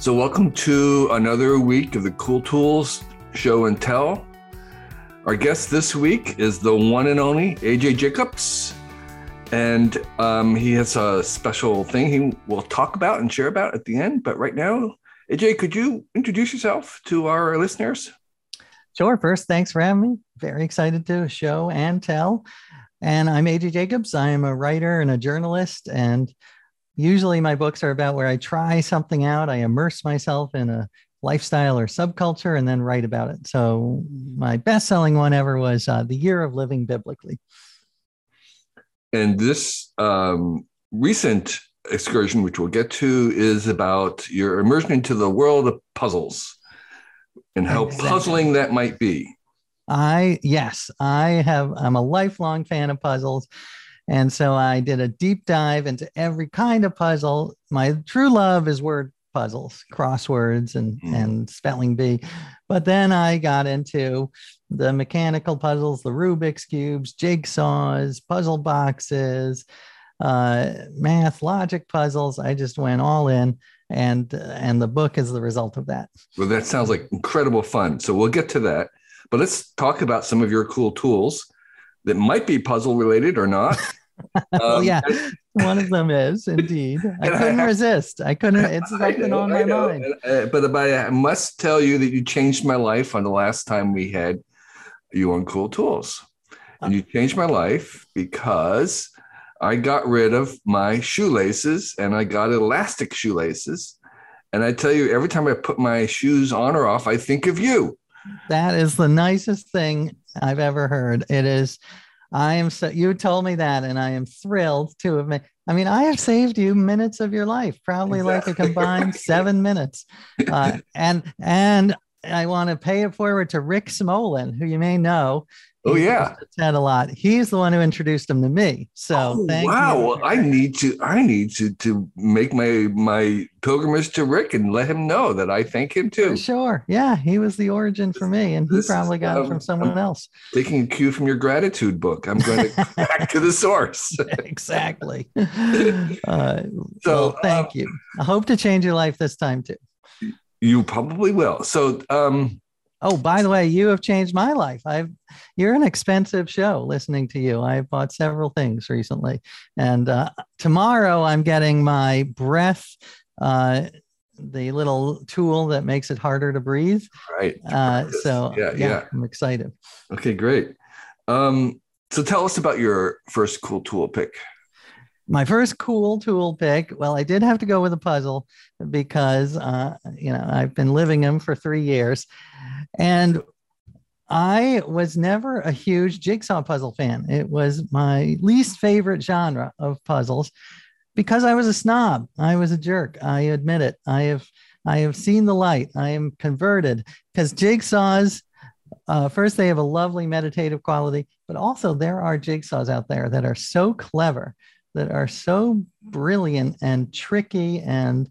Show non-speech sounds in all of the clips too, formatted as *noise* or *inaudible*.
So, welcome to another week of the Cool Tools Show and Tell. Our guest this week is the one and only AJ Jacobs. And um, he has a special thing he will talk about and share about at the end. But right now, AJ, could you introduce yourself to our listeners? Sure. First, thanks for having me. Very excited to show and tell. And I'm AJ Jacobs. I am a writer and a journalist. And usually my books are about where I try something out, I immerse myself in a lifestyle or subculture, and then write about it. So my best selling one ever was uh, The Year of Living Biblically. And this um, recent excursion, which we'll get to, is about your immersion into the world of puzzles and how exactly. puzzling that might be. I yes, I have. I'm a lifelong fan of puzzles, and so I did a deep dive into every kind of puzzle. My true love is word puzzles, crosswords, and mm. and spelling bee. But then I got into the mechanical puzzles, the Rubik's cubes, jigsaws, puzzle boxes, uh, math, logic puzzles. I just went all in, and and the book is the result of that. Well, that sounds like incredible fun. So we'll get to that. But let's talk about some of your cool tools that might be puzzle related or not. *laughs* um, yeah, one of them is indeed. I couldn't I, resist. I couldn't. It's *laughs* something on my mind. Uh, but, but I must tell you that you changed my life on the last time we had you on Cool Tools, and you changed my life because I got rid of my shoelaces and I got elastic shoelaces. And I tell you, every time I put my shoes on or off, I think of you. That is the nicest thing I've ever heard. It is. I am so. You told me that, and I am thrilled to have. Made, I mean, I have saved you minutes of your life, probably exactly. like a combined *laughs* seven minutes. Uh, and and I want to pay it forward to Rick Smolan, who you may know Oh yeah, said a lot. He's the one who introduced him to me. So oh, wow, well, I need to I need to to make my my pilgrimage to Rick and let him know that I thank him too. Sure, yeah, he was the origin for me, and he this probably got um, it from someone I'm else. Taking a cue from your gratitude book, I'm going *laughs* to back to the source. *laughs* exactly. *laughs* Uh, so well, thank um, you. I hope to change your life this time too. You probably will. So. um Oh, by the way, you have changed my life. I've you're an expensive show listening to you. I bought several things recently. And uh, tomorrow I'm getting my breath uh, the little tool that makes it harder to breathe. Right. Uh, so yeah, yeah, yeah, I'm excited. Okay, great. Um, so tell us about your first cool tool pick my first cool tool pick well i did have to go with a puzzle because uh, you know i've been living them for three years. And i was never a huge jigsaw puzzle fan. It was my least favorite genre of puzzles because i was a snob. I was a jerk. I admit it. I have i have seen the light. I am converted because jigsaws uh, first they have a lovely meditative quality but also there are jigsaws out there that are so clever that are so brilliant and tricky and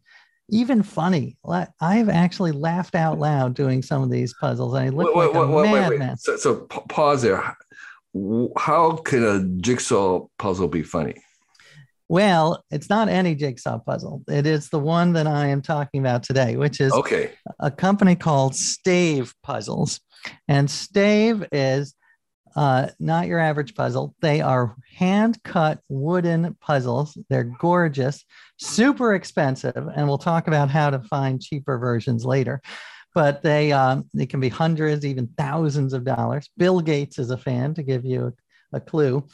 even funny. I've actually laughed out loud doing some of these puzzles. I look wait, like wait, a madman. So, so pause there. How can a jigsaw puzzle be funny? Well, it's not any jigsaw puzzle. It is the one that I am talking about today, which is okay. a company called Stave Puzzles. And Stave is uh, not your average puzzle. They are hand cut wooden puzzles. They're gorgeous, super expensive, and we'll talk about how to find cheaper versions later. But they um, they can be hundreds, even thousands of dollars. Bill Gates is a fan, to give you a, a clue.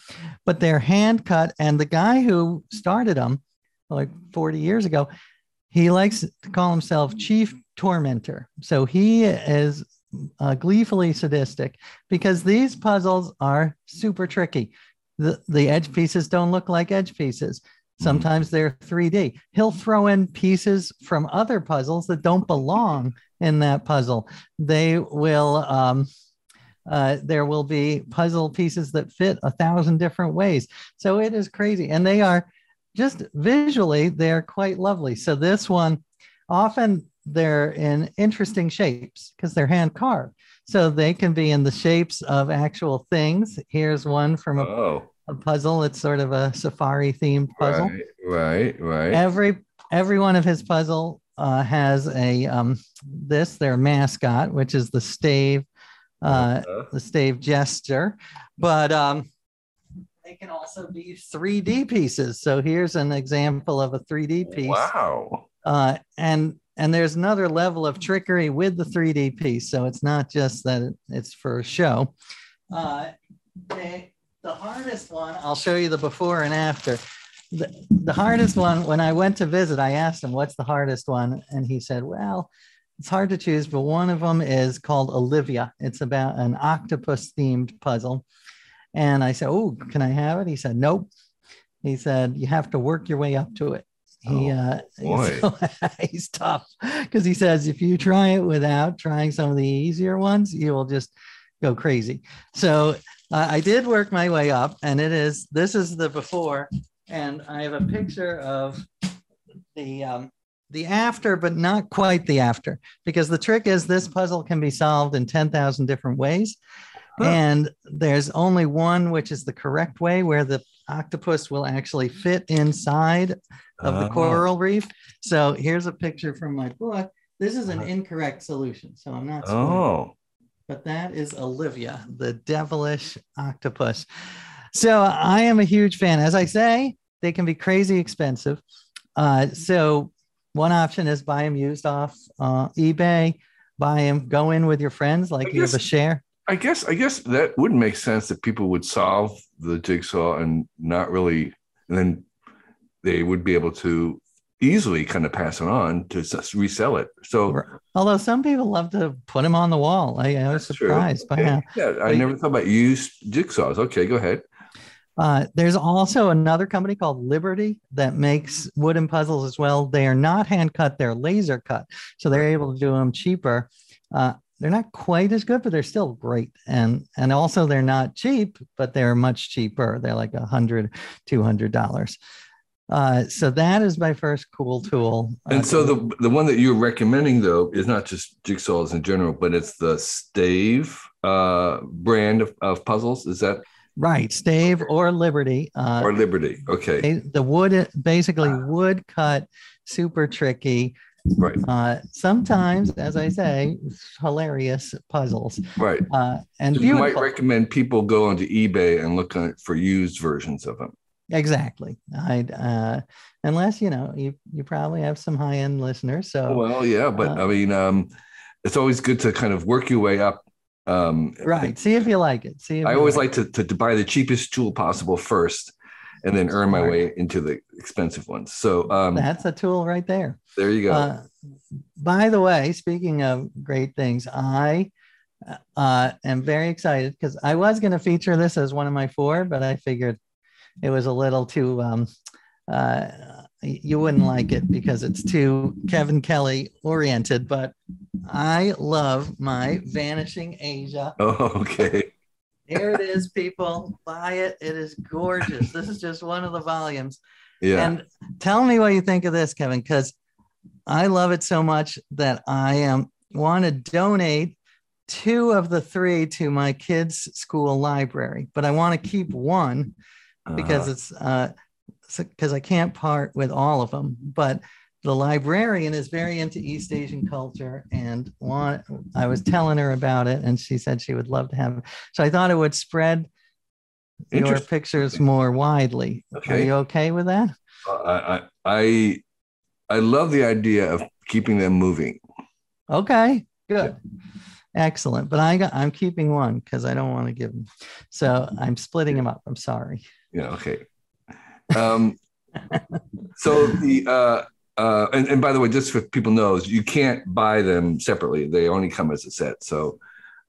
But they're hand cut, and the guy who started them, like 40 years ago, he likes to call himself chief tormentor. So he is uh, gleefully sadistic because these puzzles are super tricky. The, the edge pieces don't look like edge pieces. Sometimes they're 3D. He'll throw in pieces from other puzzles that don't belong in that puzzle. They will, um, uh, there will be puzzle pieces that fit a thousand different ways. So it is crazy. And they are just visually, they're quite lovely. So this one, often they're in interesting shapes because they're hand carved. So they can be in the shapes of actual things. Here's one from a, oh. a puzzle. It's sort of a safari themed puzzle. Right, right, right. Every every one of his puzzle uh, has a um, this their mascot, which is the stave, uh, Uh, the stave jester, but um, they can also be 3D pieces. So here's an example of a 3D piece. Wow. Uh, and and there's another level of trickery with the 3D piece. So it's not just that it's for show. Uh, the hardest one, I'll show you the before and after. The, the hardest one, when I went to visit, I asked him, What's the hardest one? And he said, Well, it's hard to choose, but one of them is called Olivia. It's about an octopus themed puzzle. And I said, Oh, can I have it? He said, Nope. He said, You have to work your way up to it. He, Oh, uh, *laughs* boy. *laughs* he's tough because he says if you try it without trying some of the easier ones, you will just go crazy. So uh, I did work my way up, and it is this is the before, and I have a picture of the um, the after, but not quite the after, because the trick is this puzzle can be solved in ten thousand different ways, Huh. and there's only one which is the correct way, where the octopus will actually fit inside of the Oh. coral reef. So here's a picture from my book. This is an Uh-huh. incorrect solution, so I'm not. Oh. but that is Olivia, the devilish octopus. So I am a huge fan. As I say, they can be crazy expensive. Uh, so one option is buy them used off uh, eBay. Buy them, go in with your friends, like I you have a share. I guess I guess that would make sense that people would solve the jigsaw and not really, and then they would be able to easily kind of pass it on to resell it. So Although some people love to put them on the wall. I, I was true. surprised by how. Yeah, I But- never thought about used jigsaws. Okay, go ahead. Uh, there's also another company called Liberty that makes wooden puzzles as well. They are not hand cut; they're laser cut, so they're able to do them cheaper. Uh, they're not quite as good, but they're still great. And and also they're not cheap, but they're much cheaper. They're like a hundred, two hundred dollars. Uh, so that is my first cool tool. Uh, And so the the one that you're recommending though is not just jigsaws in general, but it's the Stave uh, brand of, of puzzles. Is that right, Stave or Liberty. Uh, or Liberty? Okay, they- the wood basically wood cut, super tricky. right, Uh, sometimes, as I say, hilarious puzzles right. uh, and So you might recommend people go onto eBay and look for used versions of them. Exactly. I uh, unless you know you you probably have some high end listeners. So Well, yeah, but Uh, I mean, um, it's always good to kind of work your way up. Um, right, see if you like it. See. If I always like like to, to, to buy the cheapest tool possible first, and then earn my way into the expensive ones. So um, That's a tool right there. there you go. Uh, by the way, speaking of great things, I uh, am very excited because I was going to feature this as one of my four, but I figured it was a little too. Um, uh, you wouldn't like it because it's too Kevin Kelly oriented, but I love my Vanishing Asia. oh, *laughs* okay. Here it is, people. Buy it. It is gorgeous. This is just one of the volumes. Yeah. And tell me what you think of this, Kevin, because I love it so much that I um, want to donate two of the three to my kids' school library, but I want to keep one because Uh, it's uh because I can't part with all of them. But the librarian is very into East Asian culture and want I was telling her about it and she said she would love to have it. So I thought it would spread your pictures more widely. Okay. Are you okay with that? I, I I I love the idea of keeping them moving. Okay, good. Excellent. But I got I'm keeping one because I don't want to give them. So I'm splitting them up. I'm sorry. Yeah. Okay. Um, so the uh, uh, and, and by the way, just for people knows, you can't buy them separately. They only come as a set. So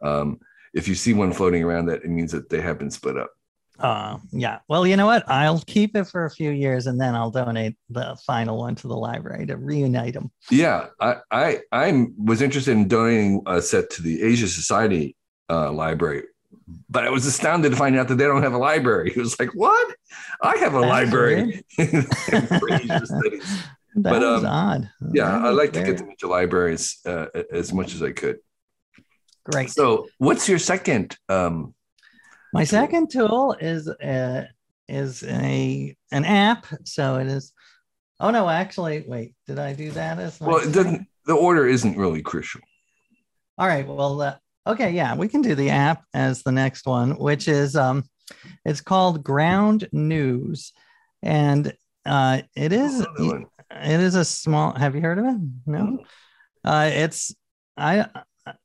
um, if you see one floating around, that it means that they have been split up. Uh, yeah. Well, you know what? I'll keep it for a few years and then I'll donate the final one to the library to reunite them. Yeah, I I I was interested in donating a set to the Asia Society uh, library, but I was astounded to find out that they don't have a library. It was like, what? I have a That's library *laughs* for That But, was um, odd. Yeah, I was like to get them into libraries uh, as much as I could. great. So, what's your second? Um, My second tool is uh, is a an app. So it is Oh no, actually, wait, did I do that as Well, it doesn't. The order isn't really crucial. All right. Well, uh, okay, yeah, we can do the app as the next one, which is um, it's called Ground News, and uh, it is it is a small. Have you heard of it? No. Uh, it's I.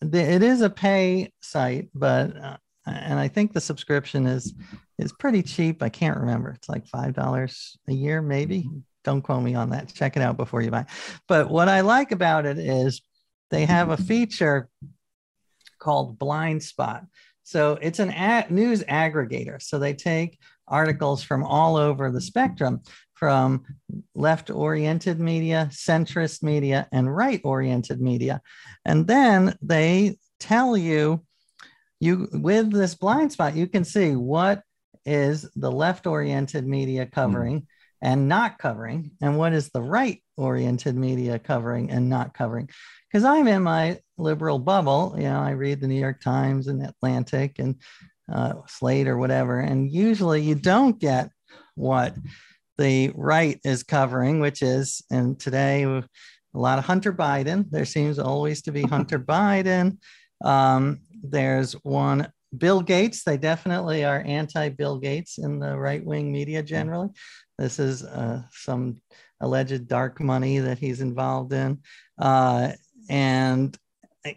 It is a pay site, but uh, and I think the subscription is is pretty cheap. I can't remember. It's like five dollars a year, maybe. Don't quote me on that. Check it out before you buy. But what I like about it is they have a feature called Blind Spot. So it's an a- news aggregator. So they take articles from all over the spectrum, from left-oriented media, centrist media, and right-oriented media, and then they tell you, you with this blind spot, you can see what is the left-oriented media covering and not covering, and what is the right-oriented media covering and not covering because I'm in my liberal bubble. You know, I read the New York Times and Atlantic and uh, Slate or whatever, and usually you don't get what the right is covering, which is, and today a lot of Hunter Biden. There seems always to be Hunter *laughs* Biden. Um, there's one Bill Gates. They definitely are anti-Bill Gates in the right-wing media generally. This is uh, some alleged dark money that he's involved in. Uh, and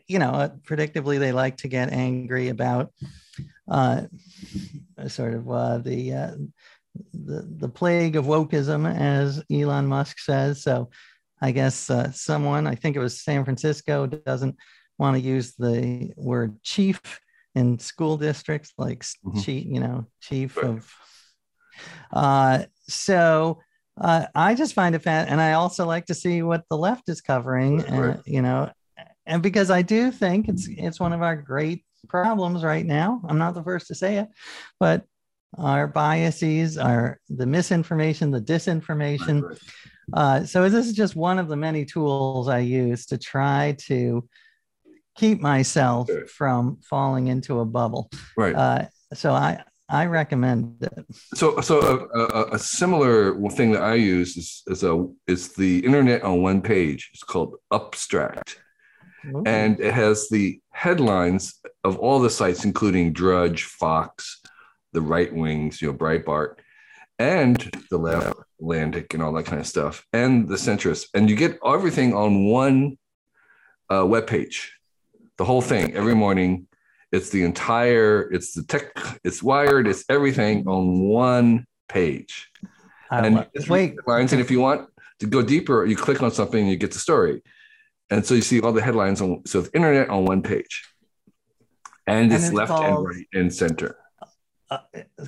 you know predictably they like to get angry about uh, sort of uh, the, uh, the the plague of wokeism as elon musk says so i guess uh, someone i think it was san francisco doesn't want to use the word chief in school districts like Mhm. chief you know chief Right. of uh, so uh, I just find it fat, and I also like to see what the left is covering. Uh, right. you know, and because I do think it's it's one of our great problems right now. I'm not the first to say it, but our biases, our the misinformation, the disinformation. Uh, so this is just one of the many tools I use to try to keep myself from falling into a bubble. Right. Uh, so I I recommend it. So, so a, a, a similar thing that I use is, is a is the internet on one page. It's called Upstract, and it has the headlines of all the sites, including Drudge, Fox, the right wings, you know, Breitbart, and the left, Atlantic, and all that kind of stuff, and the centrist, and you get everything on one uh, web page, the whole thing every morning. It's the entire, it's the tech, it's wired, it's everything on one page. I and love- wait, headlines, and if you want to go deeper, you click on something and you get the story. And so you see all the headlines on so it's internet on one page. And And it's it's left and right and center. uh,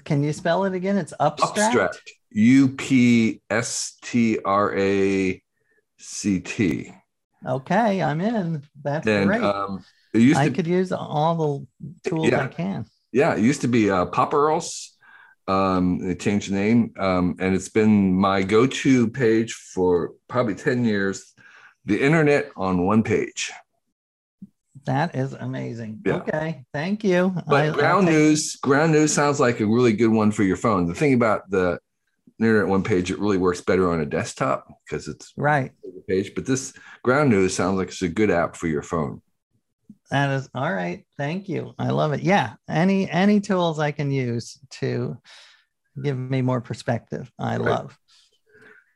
can you spell it again? It's abstract. Upstract. U P S T R A C T. Okay, I'm in. That's And great. um I to could use all the tools Yeah. I can. yeah, it used to be uh Popurls. Um, they changed the name. Um, and it's been my go-to page for probably 10 years. The internet on one page. That is amazing. Yeah. Okay, thank you. But I- ground news, ground news sounds like a really good one for your phone. The thing about the internet one page, it really works better on a desktop because it's Right. page. But this ground news sounds like it's a good app for your phone. That is all right. Thank you. I love it. Yeah. Any any tools I can use to give me more perspective. I Right. love.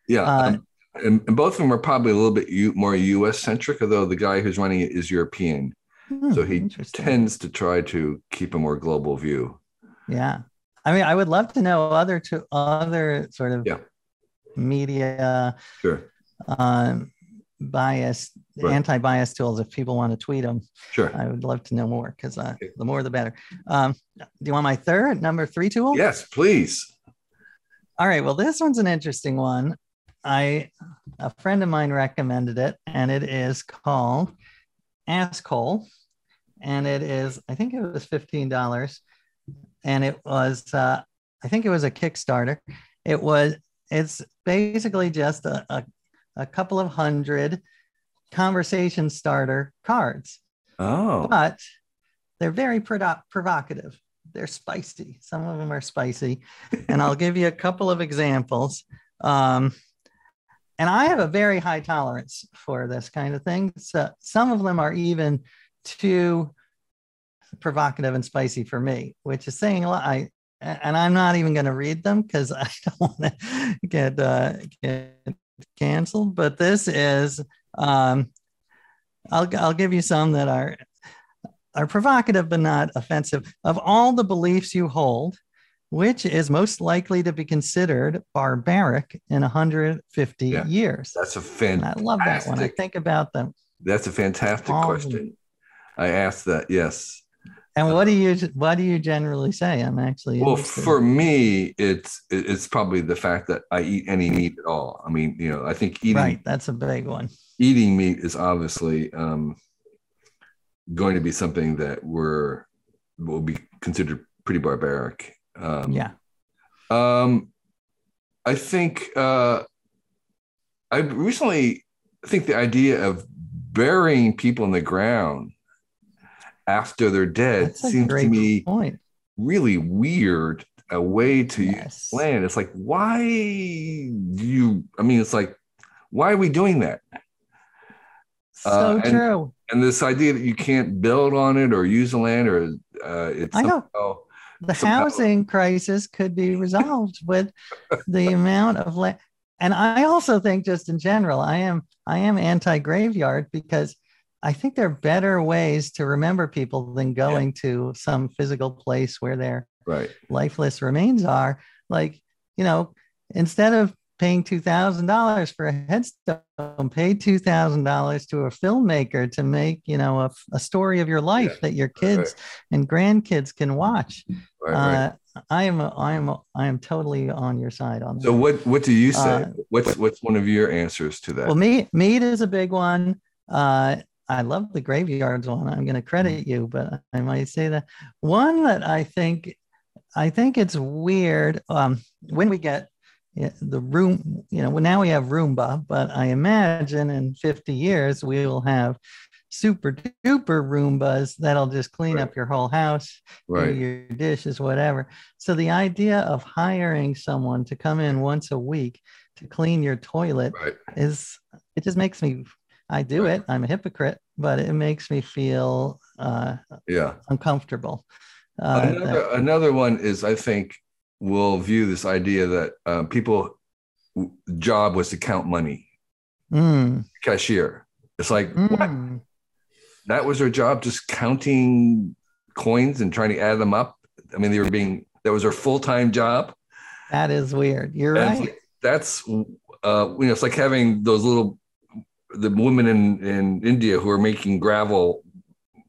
Yeah, Uh, um, and, and both of them are probably a little bit U, more U.S. centric, although the guy who's running it is European, Hmm, so he tends to try to keep a more global view. Yeah. I mean, I would love to know other to other sort of Yeah. media Sure, um, bias, Right. anti-bias tools. If people want to tweet them, sure. I would love to know more because uh, the more the better. Um, do you want my third number three tool? Yes, please. All right. Well, this one's an interesting one. I a friend of mine recommended it, and it is called Askhole, and it is I think it was fifteen dollars, and it was uh, I think it was a Kickstarter. It was it's basically just a, a, a couple of hundred conversation starter cards Oh, but they're very prodo- provocative. They're spicy. Some of them are spicy, and I'll give you a couple of examples. Um, and I have a very high tolerance for this kind of thing. So some of them are even too provocative and spicy for me, which is saying a lot. I and I'm not even going to read them because *laughs* I don't want to get uh, get canceled. But this is um, I'll I'll give you some that are are provocative but not offensive. Of all the beliefs you hold, which is most likely to be considered barbaric in 150 yeah, years? That's a fantastic. I love that one. I think about them. That's a fantastic all question. I asked that. Yes. And what do you what do you generally say? I'm actually well for me, it's it's probably the fact that I eat any meat at all. I mean, you know, I think eating right. That's a big one. Eating meat is obviously um, going to be something that we're will be considered pretty barbaric. Um, yeah. Um, I think uh, I recently think the idea of burying people in the ground after they're dead seems to me point. really weird. A way to yes. land. It's like, why do you? I mean, it's like, why are we doing that? So uh, and, true. And this idea that you can't build on it or use the land or uh, it's I know. The housing crisis could be resolved with the amount of land. And I also think, just in general, I am I am anti graveyard because I think there are better ways to remember people than going yeah. to some physical place where their right. lifeless remains are. Like, you know, instead of paying $2,000 for a headstone, pay $2,000 to a filmmaker to make, you know, a, a story of your life yeah. that your kids right. and grandkids can watch. Right, uh, I am, I am, I am totally on your side on that so what, what do you say? Uh, what's, what's one of your answers to that? Well, meat, meat is a big one. Uh, I love the graveyards one. I'm going to credit you, but I might say that one that I think I think it's weird um, when we get the room. You know, now we have Roomba, but I imagine in 50 years we will have super duper Roombas that'll just clean right. up your whole house, right. your dishes, whatever. So the idea of hiring someone to come in once a week to clean your toilet right. is it just makes me I do it. I'm a hypocrite, but it makes me feel uh, yeah uncomfortable. Uh, another, that, another one is I think we'll view this idea that uh, people job was to count money. Mm. Cashier. It's like mm. what? That was their job, just counting coins and trying to add them up. I mean, they were being that was their full time job. That is weird. You're and right. That's uh, you know, it's like having those little the women in, in India who are making gravel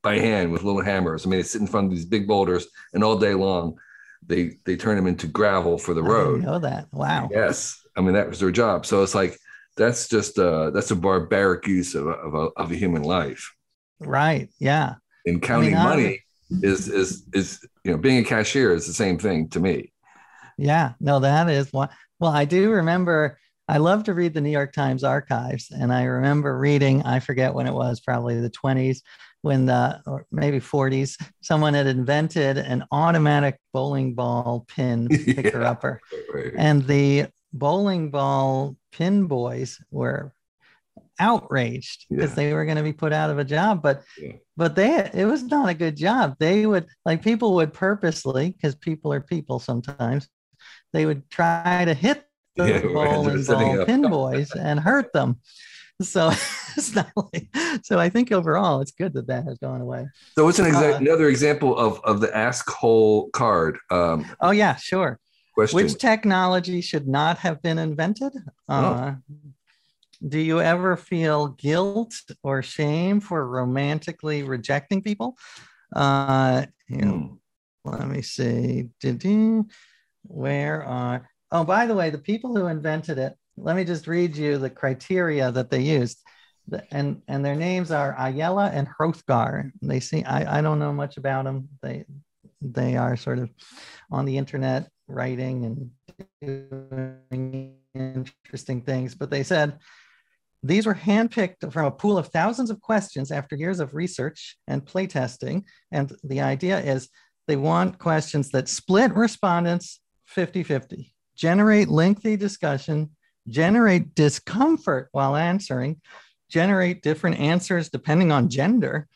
by hand with little hammers. I mean, they sit in front of these big boulders, and all day long, they they turn them into gravel for the road. I know that. Wow. Yes, I mean that was their job. So it's like that's just uh that's a barbaric use of a, of a, of a human life. Right. Yeah. And counting I mean, money is is is you know being a cashier is the same thing to me. Yeah. No, that is one. Well, I do remember I love to read the New York Times archives. And I remember reading, I forget when it was, probably the 20s, when the, or maybe 40s, someone had invented an automatic bowling ball pin *laughs* picker upper. right. And the bowling ball pin boys were outraged because yeah. they were going to be put out of a job but yeah. but they it was not a good job they would like people would purposely because people are people sometimes they would try to hit the yeah, *laughs* bowling ball pin boys and hurt them. So *laughs* it's not like, so I think overall it's good that that has gone away. So what's an exa- uh, another example of of the ask hole card? Um, oh yeah, sure. Question. Which technology should not have been invented? Oh. Uh, do you ever feel guilt or shame for romantically rejecting people? Uh, you know, mm. let me see. Did you where are Oh, by the way, the people who invented it, let me just read you the criteria that they used. And, and their names are Ayala and Hrothgar. They see, I, I don't know much about them. They, they are sort of on the internet writing and doing interesting things. But they said these were handpicked from a pool of thousands of questions after years of research and playtesting. And the idea is they want questions that split respondents 50 50 generate lengthy discussion, generate discomfort while answering, generate different answers depending on gender,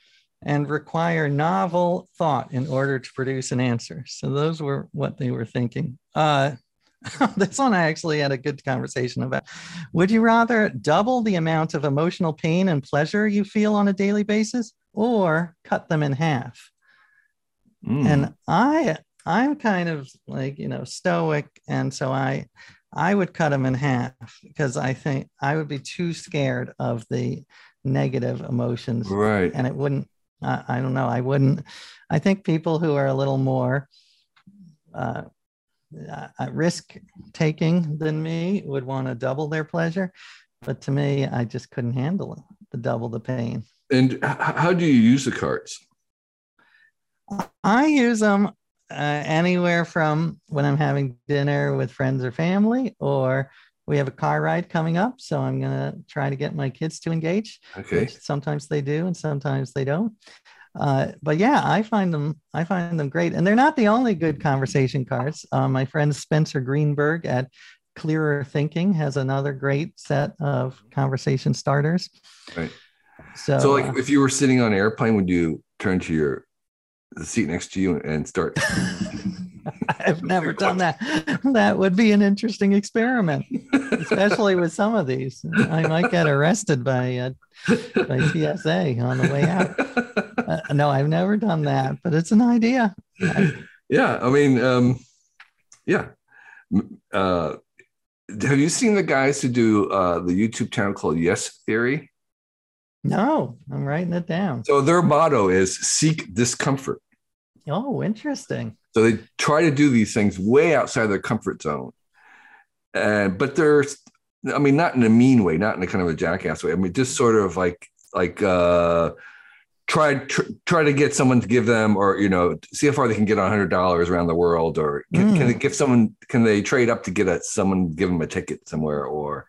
and require novel thought in order to produce an answer. So those were what they were thinking. Uh, *laughs* this one I actually had a good conversation about. Would you rather double the amount of emotional pain and pleasure you feel on a daily basis or cut them in half? Mm. And I I'm kind of like, you know, stoic and so I I would cut them in half because I think I would be too scared of the negative emotions. Right. And it wouldn't uh, I don't know, I wouldn't I think people who are a little more uh, uh, risk taking than me would want to double their pleasure. But to me, I just couldn't handle it, the double the pain. And how do you use the cards? I use them uh, anywhere from when I'm having dinner with friends or family, or we have a car ride coming up. So I'm going to try to get my kids to engage. Okay. sometimes they do, and sometimes they don't. Uh, but yeah, I find them I find them great, and they're not the only good conversation cards. Uh, my friend Spencer Greenberg at Clearer Thinking has another great set of conversation starters. Right. So, so like uh, if you were sitting on an airplane, would you turn to your the seat next to you and start? *laughs* I've *laughs* never done that. That would be an interesting experiment, especially with some of these. I might get arrested by uh, by TSA on the way out. *laughs* Uh, no, I've never done that, but it's an idea. yeah, I mean, um, yeah. Uh, have you seen the guys who do uh, the YouTube channel called Yes Theory? No, I'm writing it down. So their motto is seek discomfort. Oh, interesting. So they try to do these things way outside their comfort zone. And but they're I mean, not in a mean way, not in a kind of a jackass way. I mean, just sort of like like uh try tr- try to get someone to give them or you know see how far they can get on hundred dollars around the world or can, mm. can, they give someone can they trade up to get a someone give them a ticket somewhere or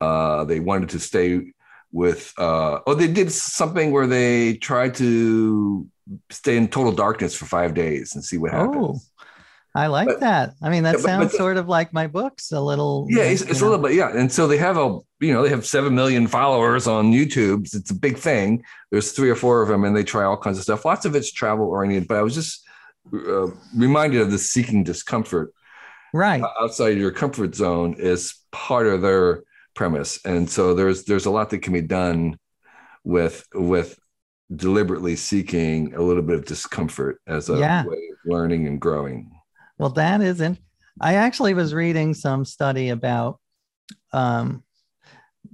uh they wanted to stay with uh oh they did something where they tried to stay in total darkness for five days and see what happens. Oh, I like but, that. I mean, that yeah, sounds but, but, sort of like my books a little. Yeah, it's, it's a little bit. Yeah. And so they have a, you know, they have 7 million followers on YouTube. It's a big thing. There's three or four of them and they try all kinds of stuff. Lots of it's travel oriented, but I was just uh, reminded of the seeking discomfort. Right. Outside your comfort zone is part of their premise. And so there's, there's a lot that can be done with, with deliberately seeking a little bit of discomfort as a yeah. way of learning and growing. Well, that isn't. I actually was reading some study about um,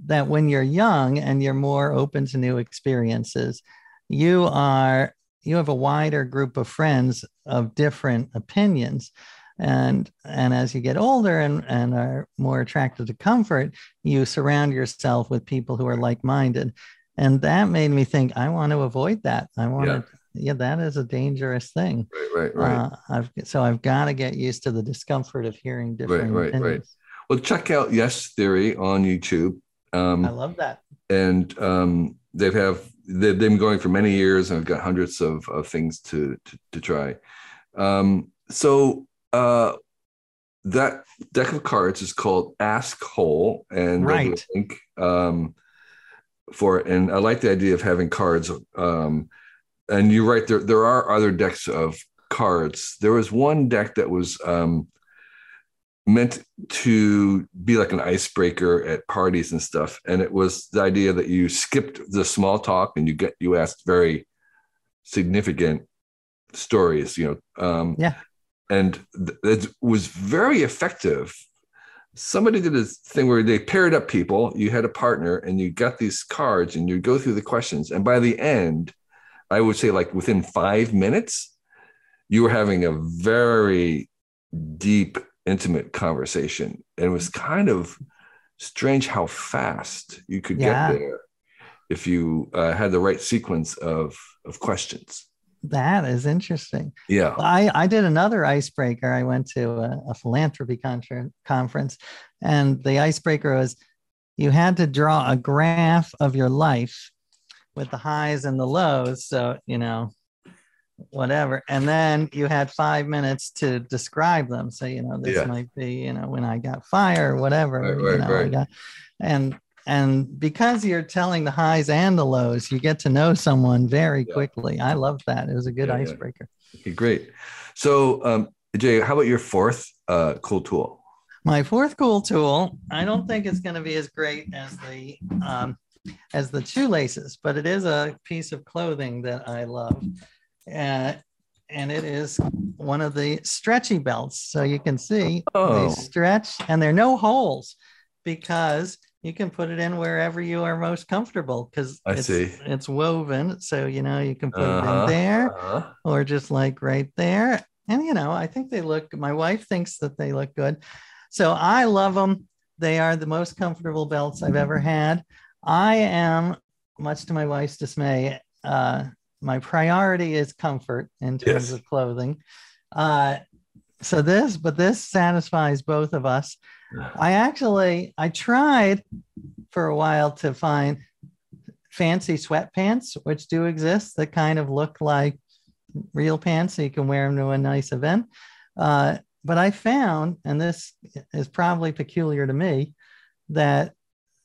that when you're young and you're more open to new experiences, you are you have a wider group of friends of different opinions and and as you get older and and are more attracted to comfort you surround yourself with people who are like-minded. And that made me think i want to avoid that. I want yeah. to yeah that is a dangerous thing. Right right right. Uh, I've, so i've got to get used to the discomfort of hearing different right right. opinions. right well check out yes theory on youtube. Um, i love that. and um, they've have they've been going for many years and i've got hundreds of, of things to to, to try. Um, so uh, that deck of cards is called ask hole and right. link um, for it. And I like the idea of having cards. Um, and you're right, there, there are other decks of cards. There was one deck that was um, meant to be like an icebreaker at parties and stuff. And it was the idea that you skipped the small talk and you get you asked very significant stories, you know. Um, yeah. And it was very effective. Somebody did a thing where they paired up people. You had a partner and you got these cards and you go through the questions. And by the end i would say like within five minutes you were having a very deep intimate conversation. And it was kind of strange how fast you could yeah. get there if you uh, had the right sequence of of questions that is interesting. Yeah. I, I did another icebreaker. I went to a, a philanthropy con- conference, and the icebreaker was you had to draw a graph of your life with the highs and the lows. So, you know, whatever. And then you had five minutes to describe them. So, you know, this Yeah. might be, you know, when I got fired, or whatever. Right, you right, I right. got, and and because you're telling the highs and the lows, you get to know someone very Yeah. quickly. I love that. It was a good Yeah, yeah. icebreaker. Okay, great. So, um, Jay, how about your fourth uh, cool tool? My fourth cool tool, I don't think it's going to be as great as the um, as the shoelaces, but it is a piece of clothing that I love, uh, and it is one of the stretchy belts. So you can see Oh. they stretch, and there are no holes because you can put it in wherever you are most comfortable because it's, see. it's woven. So you know you can put it Uh-huh, in there uh-huh. or just like right there. And you know, I think they look, my wife thinks that they look good. So I love them. They are the most comfortable belts I've ever had. I am, much to my wife's dismay, uh, my priority is comfort in terms Yes. of clothing. Uh, so this, but this satisfies both of us. I actually, I tried for a while to find fancy sweatpants, which do exist that kind of look like real pants, so you can wear them to a nice event. Uh, but I found, and this is probably peculiar to me, that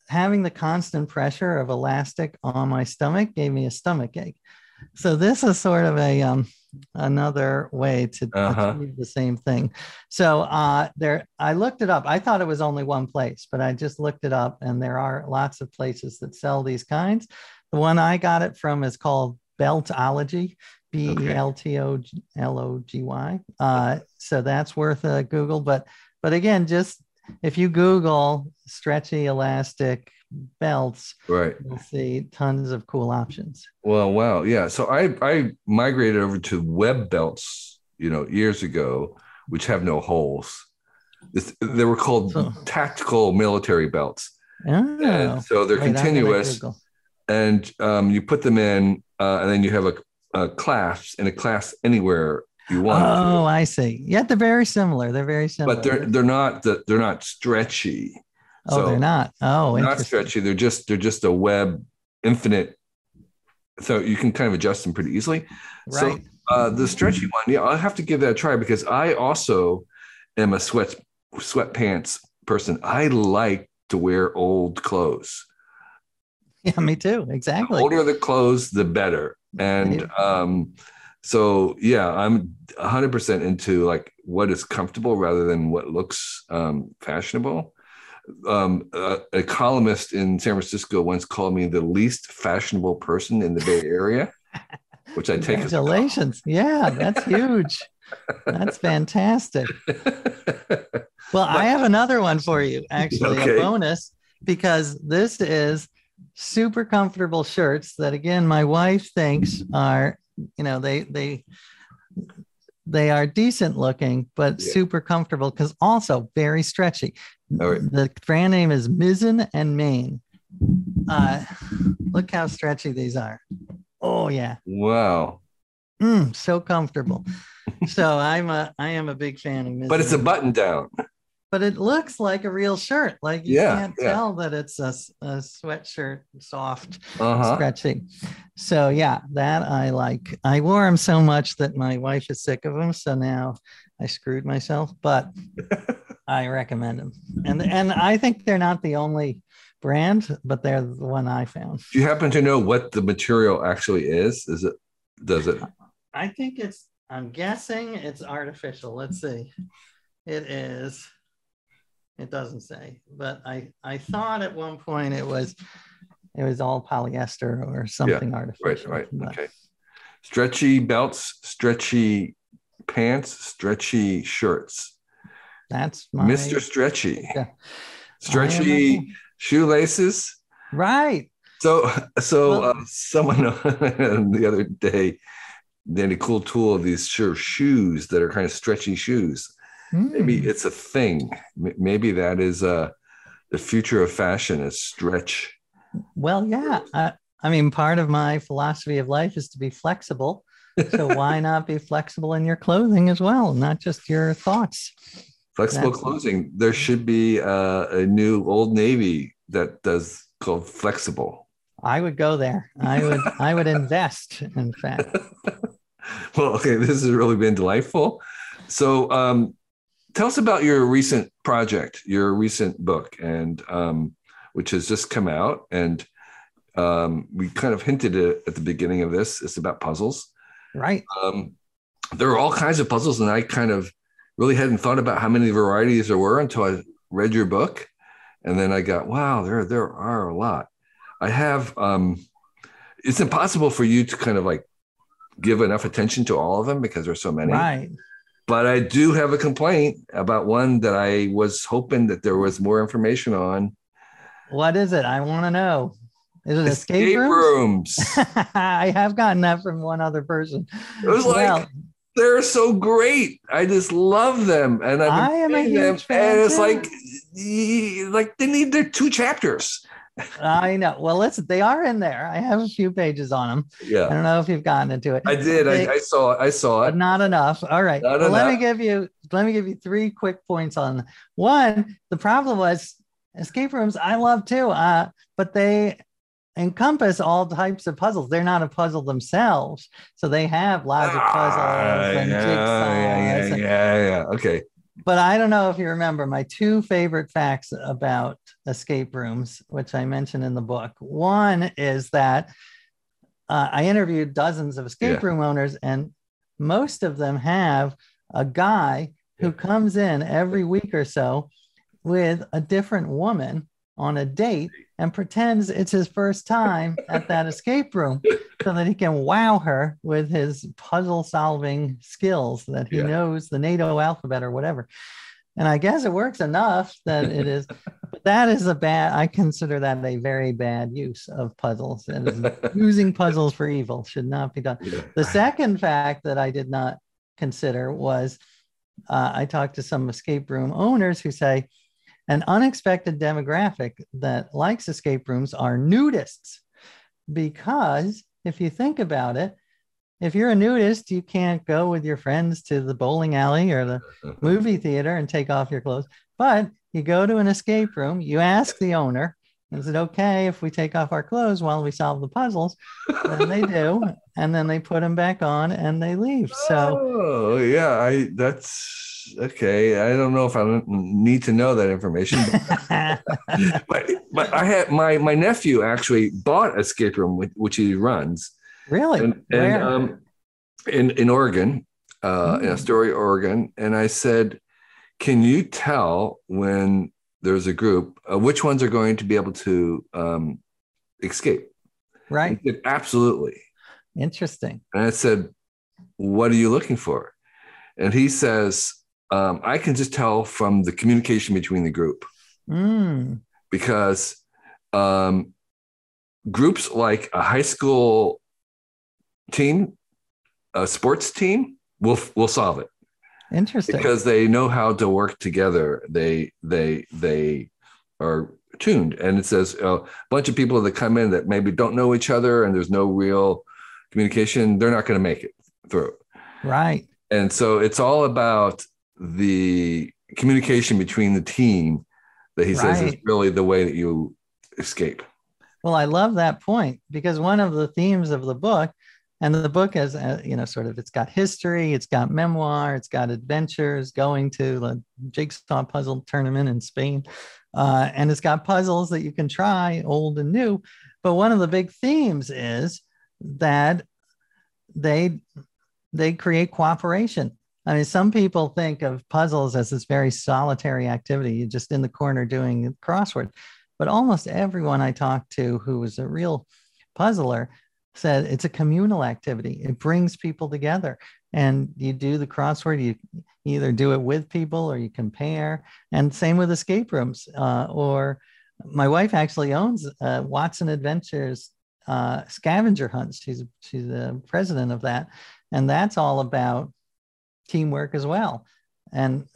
having the constant pressure of elastic on my stomach gave me a stomach ache. So this is sort of a um, another way to Uh-huh. achieve the same thing. So uh, there, I looked it up. I thought it was only one place, but I just looked it up, and there are lots of places that sell these kinds. The one I got it from is called Beltology, B E L T O L O G Y. Uh, so that's worth a Google. But but again, just if you Google stretchy elastic belts, Right. you'll see tons of cool options. Well, wow. Yeah. So I I migrated over to web belts, you know, years ago, which have no holes. This, they were called So- tactical military belts. Oh, And so they're wait, continuous. And um, you put them in, uh, and then you have a, a clasp and a clasp anywhere you want. it to. Oh, I see. Yeah, they're very similar. They're very similar. but they're they're not the, they're not stretchy. Oh, so they're not. Oh, They're not stretchy. They're just they're just a web infinite. So you can kind of adjust them pretty easily. So Right. uh, the stretchy one, yeah, I'll have to give that a try because I also am a sweat sweatpants person. I like to wear old clothes. *laughs* yeah, me too. The Exactly. older the clothes, the better. And um, so yeah, I'm 100% into like what is comfortable rather than what looks um, fashionable. Um, uh, a columnist in San Francisco once called me the least fashionable person in the Bay Area, *laughs* which I take as a Congratulations. Yeah, that's huge. That's *laughs* fantastic. Well, I have another one for you, actually, Okay. a bonus, because this is super comfortable shirts that again my wife thinks are, you know, they they they are decent looking, but Yeah. super comfortable because also very stretchy. All right. The brand name is Mizzen and Main. Uh, look how stretchy these are. Oh yeah. wow. Mm, so comfortable. so I'm a I am a big fan of Mizzen. But it's a button down. But it looks like a real shirt. Like you Yeah, can't yeah. tell that it's a, a sweatshirt, soft, Uh-huh. stretchy. So yeah, that I like. I wore them so much that my wife is sick of them. So now I screwed myself, but *laughs* I recommend them. And and I think they're not the only brand, but they're the one I found. Do you happen to know what the material actually is? Is it does it I think it's. I'm guessing it's artificial. Let's see. It is. It doesn't say, but I I thought at one point it was it was all polyester or something right, artificial. right. but Okay. Stretchy belts, stretchy pants, stretchy shirts. That's my Mr. Stretchy. Yeah. Stretchy shoelaces. right. So, so Well- uh, someone *laughs* the other day did a cool tool of these sure shoes that are kind of stretchy shoes. Maybe Hmm. it's a thing. Maybe that is uh, the future of fashion is stretch. Well, yeah. I, I mean, part of my philosophy of life is to be flexible. So *laughs* why not be flexible in your clothing as well, not just your thoughts? Flexible That's- clothing. There should be uh, a new Old Navy that does called flexible. I would go there. I would I would invest, in fact. *laughs* well, okay, this has really been delightful. So, um, tell us about your recent project, your recent book, and um, which has just come out. And um, we kind of hinted at the beginning of this. It's about puzzles. Right. Um, there are all kinds of puzzles, and I kind of really hadn't thought about how many varieties there were until I read your book, and then I got, wow, there there are a lot. I have. Um, it's impossible for you to kind of like give enough attention to all of them because there's so many. Right. But I do have a complaint about one that I was hoping that there was more information on. What is it? I want to know. Is it escape, Escape rooms? rooms. *laughs* I have gotten that from one other person. It was Well, like they're so great. I just love them, and I've I am a reading them, huge fan and it's too. like, like they need their two chapters. I know. Well, listen, they are in there. I have a few pages on them. Yeah. I don't know if you've gotten into it. I did. They- I, I saw it. I saw it. not enough. All right. Not well, let me give you let me give you three quick points on one. The problem was escape rooms. I love too, uh, but they encompass all types of puzzles. They're not a puzzle themselves, so they have logic puzzles Ah, and yeah, jigsaws. yeah, and- yeah, yeah. Okay. But I don't know if you remember my two favorite facts about escape rooms, which I mentioned in the book. One is that uh, I interviewed dozens of escape Yeah. room owners, and most of them have a guy who comes in every week or so with a different woman on a date and pretends it's his first time at that escape room so that he can wow her with his puzzle solving skills that he Yeah. knows the NATO alphabet or whatever. And I guess it works enough that it is, but that is a bad, I consider that a very bad use of puzzles. And *laughs* using puzzles for evil should not be done. Yeah. The second fact that I did not consider was uh, I talked to some escape room owners who say an unexpected demographic that likes escape rooms are nudists. Because if you think about it, if you're a nudist, you can't go with your friends to the bowling alley or the *laughs* movie theater and take off your clothes. But you go to an escape room, you ask the owner, is it okay if we take off our clothes while we solve the puzzles? And they do. *laughs* And then they put them back on and they leave. So, oh yeah, I that's okay. I don't know if I need to know that information. But, *laughs* but, but I had my my nephew actually bought a escape room which, which he runs, really? and, and um, in in Oregon, uh, in Mm. Astoria, Oregon, and I said, "Can you tell when there's a group uh, which ones are going to be able to um, escape?" right. Said, "Absolutely." Interesting. And I said, What are you looking for? And he says, um, I can just tell from the communication between the group Mm, because um, groups like a high school team, a sports team, will will solve it interesting. because they know how to work together. They they they are tuned, and it says uh, a bunch of people that come in that maybe don't know each other, and there's no real communication. They're not going to make it through. right. And so it's all about the communication between the team that he says is really the way that you escape. Well, I love that point because one of the themes of the book, and the book has, uh, you know, sort of, it's got history, it's got memoir, it's got adventures, going to the jigsaw puzzle tournament in Spain, uh, and it's got puzzles that you can try, old and new. But one of the big themes is that they they create cooperation. I mean, some people think of puzzles as this very solitary activity. You're just in the corner doing crossword but almost everyone I talked to who was a real puzzler said it's a communal activity. It brings people together. And you do the crossword, you either do it with people or you compare. And same with escape rooms. Uh, or my wife actually owns uh, Watson Adventures uh, scavenger hunts. She's she's the president of that, and that's all about teamwork as well. And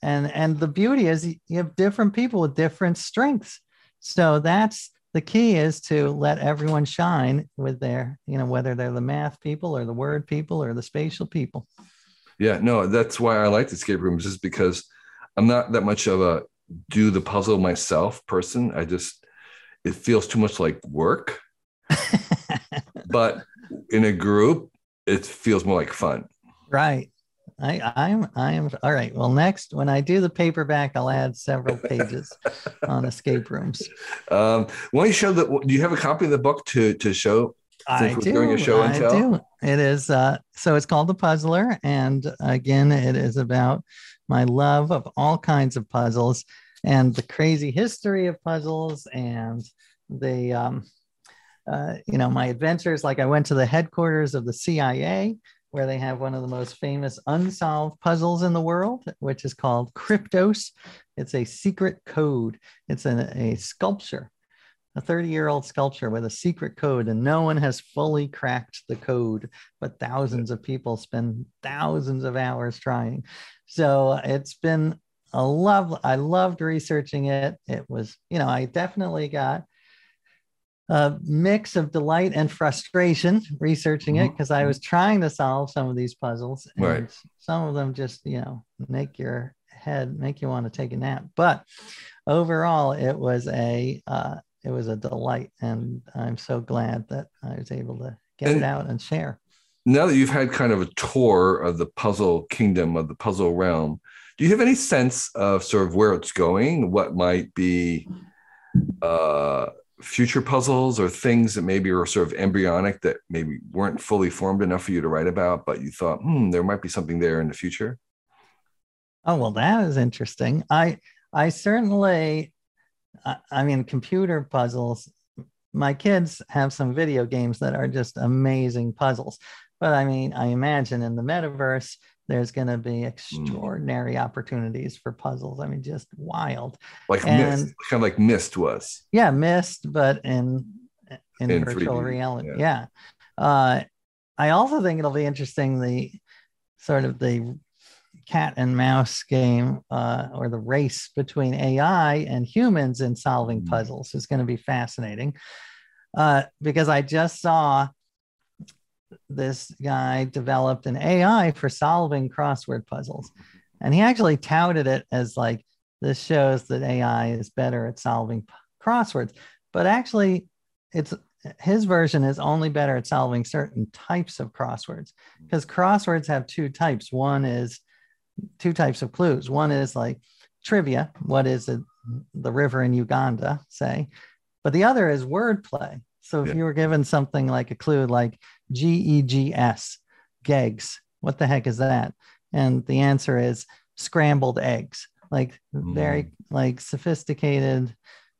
and and the beauty is you have different people with different strengths so that's the key is to let everyone shine with their you know whether they're the math people or the word people or the spatial people Yeah, no, that's why I like escape rooms, is because I'm not that much of a do the puzzle myself person. I just, it feels too much like work. *laughs* but in a group, it feels more like fun. Right. I, I'm I am all right. Well, next when I do the paperback, I'll add several pages on escape rooms. *laughs* Um, why don't you show that? Do you have a copy of the book to to show? I do. Doing a show and I tell? do. It is uh, so it's called The Puzzler, and again, it is about my love of all kinds of puzzles and the crazy history of puzzles and the um, uh, you know my adventures. Like I went to the headquarters of the CIA where they have one of the most famous unsolved puzzles in the world, which is called Kryptos. It's a secret code. It's an, a sculpture, a 30 year old sculpture with a secret code, and no one has fully cracked the code, but thousands of people spend thousands of hours trying. So it's been a love. I loved researching it. It was, you know, I definitely got a mix of delight and frustration researching it because I was trying to solve some of these puzzles and right. some of them just, you know, make your head make you want to take a nap. But overall, it was a uh, it was a delight, and I'm so glad that I was able to get and it out and share. Now that you've had kind of a tour of the puzzle kingdom of the puzzle realm, do you have any sense of sort of where it's going? What might be uh, future puzzles or things that maybe are sort of embryonic that maybe weren't fully formed enough for you to write about, but you thought, hmm, there might be something there in the future? Oh well, that is interesting. I I certainly, I, I mean, computer puzzles. My kids have some video games that are just amazing puzzles, but I mean, I imagine in the metaverse there's going to be hmm. extraordinary mm. opportunities for puzzles. I mean, just wild. Like and, Myst, kind of like Myst was. Yeah, Myst, but in in, in virtual 3D. reality. Yeah. yeah. Uh, I also think it'll be interesting the sort of the cat and mouse game uh, or the race between AI and humans in solving mm. puzzles is going to be fascinating. Uh, because I just saw this guy developed an AI for solving crossword puzzles. And he actually touted it as like, this shows that AI is better at solving crosswords. But actually, it's his version is only better at solving certain types of crosswords because crosswords have two types. One is two types of clues. One is like trivia, what is it, the river in Uganda, say, but the other is wordplay. So if yeah. you were given something like a clue like G E G S, GEGS, what the heck is that? And the answer is scrambled eggs, like mm. very like sophisticated,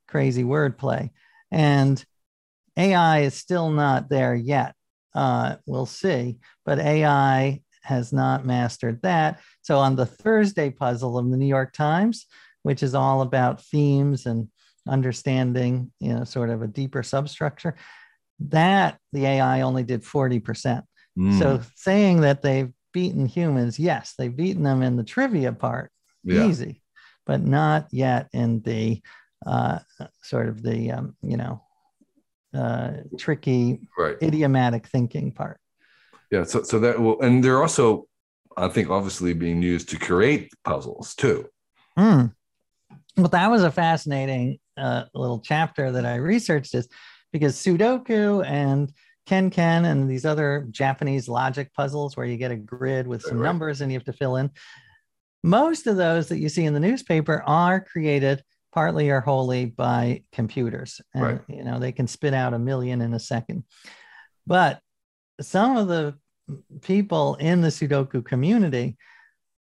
crazy wordplay. And AI is still not there yet. Uh, we'll see, but AI has not mastered that. So on the Thursday puzzle of the New York Times, which is all about themes and understanding, you know, sort of a deeper substructure. That the AI only did 40%. Mm. So saying that they've beaten humans, yes, they've beaten them in the trivia part, yeah. easy, but not yet in the uh, sort of the, um, you know, uh, tricky, right. idiomatic thinking part. Yeah. So, so that will, and they're also, I think, obviously being used to create puzzles too. Mm. Well, that was a fascinating uh, little chapter that I researched is because Sudoku and Ken-Ken and these other Japanese logic puzzles where you get a grid with some right. numbers and you have to fill in. Most of those that you see in the newspaper are created partly or wholly by computers. And, right. you know, they can spit out a million in a second. But some of the people in the Sudoku community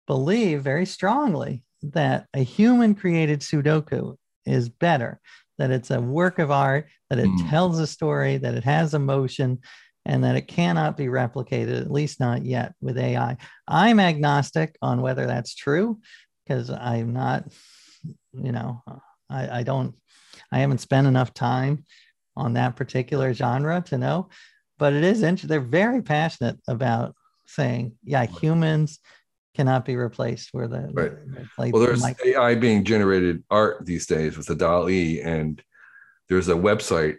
believe very strongly that a human created Sudoku is better, that it's a work of art, that it mm. tells a story, that it has emotion, and that it cannot be replicated, at least not yet with AI. I'm agnostic on whether that's true because I'm not, you know, I, I don't, I haven't spent enough time on that particular genre to know, but it is interesting. They're very passionate about saying, yeah, humans cannot be replaced where the right the, well there's the ai being generated art these days with the DALL-E and there's a website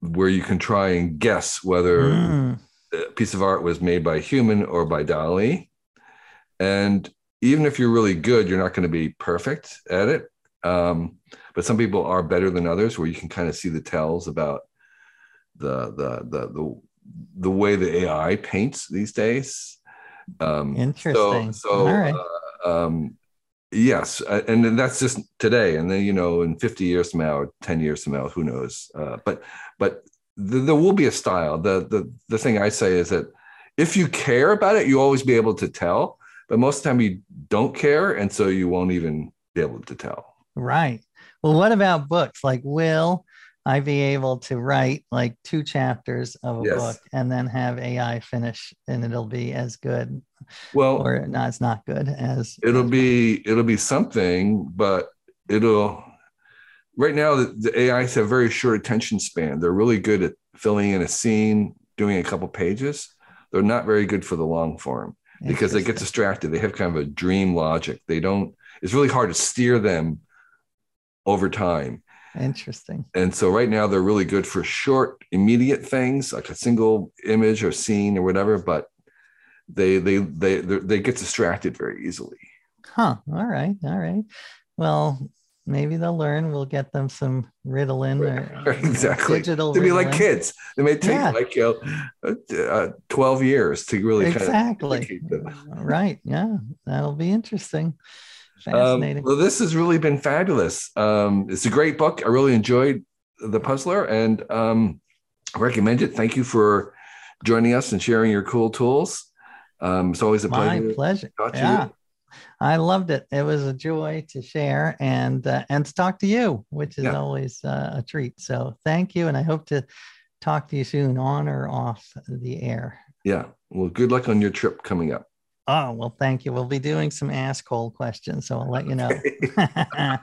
where you can try and guess whether mm. a piece of art was made by a human or by DALL-E and even if you're really good you're not going to be perfect at it um, but some people are better than others where you can kind of see the tells about the the the the, the way the AI paints these days. Um, Interesting. So, so All right. uh, um, yes, uh, and then that's just today, and then you know, in 50 years from now, or 10 years from now, who knows? Uh, but but th- there will be a style. The the the thing I say is that if you care about it, you always be able to tell. But most of the time, you don't care, and so you won't even be able to tell. Right. Well, what about books? Like, will I be able to write like two chapters of a Yes. book and then have AI finish and it'll be as good Well, or not, it's not good as it'll be it'll be something but it'll right now the, the ais have very short attention span. They're really good at filling in a scene doing a couple pages. They're not very good for the long form because they get distracted. They have kind of a dream logic. They don't it's really hard to steer them over time interesting. and so right now they're really good for short immediate things like a single image or scene or whatever but they they they they get distracted very easily Huh. All right. All right. Well, maybe they'll learn. We'll get them some Ritalin or *laughs* exactly. digital. to be like Ritalin. kids. They may take Yeah. like you know, uh, 12 years to really Exactly. kind of them. Right. Yeah. That'll be interesting. Um, Fascinating. well, this has really been fabulous. Um, it's a great book. I really enjoyed The Puzzler and um, recommend it. Thank you for joining us and sharing your cool tools. Um, it's always a pleasure. My pleasure. pleasure. talk to Yeah. I loved it. It was a joy to share and uh, and to talk to you, which is Yeah. always uh, a treat. So thank you, and I hope to talk to you soon, on or off the air. Yeah. Well, good luck on your trip coming up. Oh well, thank you. We'll be doing some Askhole questions, so I'll let you know. *laughs*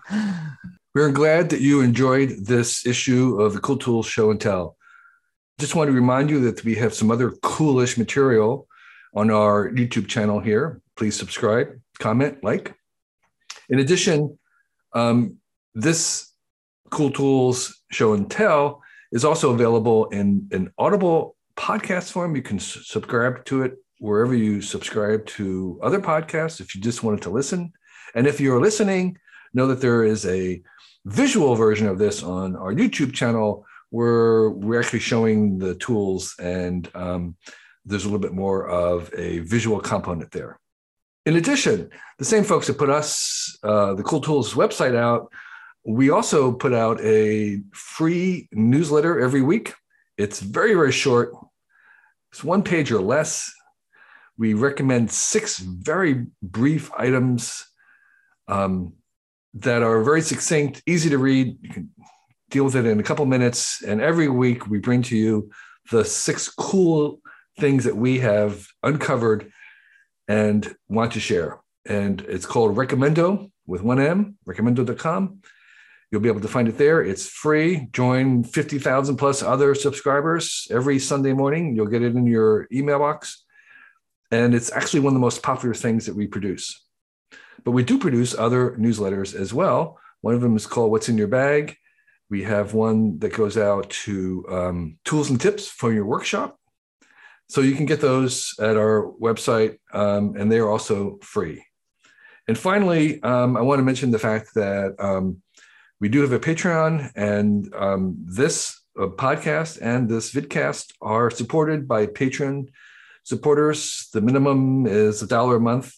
We're glad that you enjoyed this issue of the Cool Tools Show and Tell. Just want to remind you that we have some other coolish material on our YouTube channel here. Please subscribe, comment, like. In addition, um, this Cool Tools Show and Tell is also available in an Audible podcast form. You can subscribe to it wherever you subscribe to other podcasts if you just wanted to listen. And if you're listening, know that there is a visual version of this on our YouTube channel where we're actually showing the tools and um, there's a little bit more of a visual component there. In addition, the same folks that put us, uh, the Cool Tools website out, we also put out a free newsletter every week. It's very, very short. It's one page or less. We recommend six very brief items um, that are very succinct, easy to read. You can deal with it in a couple minutes. And every week we bring to you the six cool things that we have uncovered and want to share. And it's called Recommendo with one M, recommendo.com. You'll be able to find it there. It's free. Join 50,000 plus other subscribers every Sunday morning. You'll get it in your email box. And it's actually one of the most popular things that we produce. But we do produce other newsletters as well. One of them is called What's in Your Bag. We have one that goes out to um, tools and tips for your workshop. So you can get those at our website, um, and they are also free. And finally, um, I want to mention the fact that um, we do have a Patreon, and um, this uh, podcast and this vidcast are supported by Patreon supporters. The minimum is a dollar a month.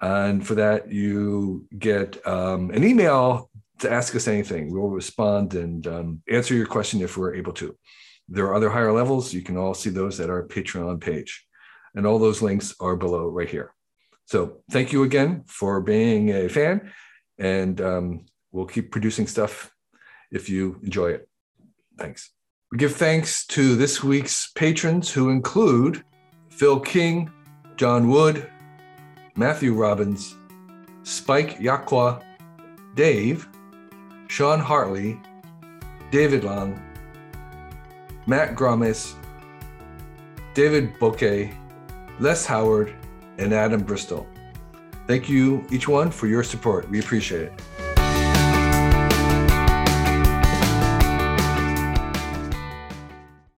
And for that, you get um, an email to ask us anything. We will respond and um, answer your question if we're able to. There are other higher levels. You can all see those at our Patreon page. And all those links are below right here. So thank you again for being a fan. And um, we'll keep producing stuff if you enjoy it. Thanks. We give thanks to this week's patrons who include Phil King, John Wood, Matthew Robbins, Spike Yakwa, Dave, Sean Hartley, David Long, Matt Gromes, David Bouquet, Les Howard, and Adam Bristol. Thank you, each one, for your support. We appreciate it.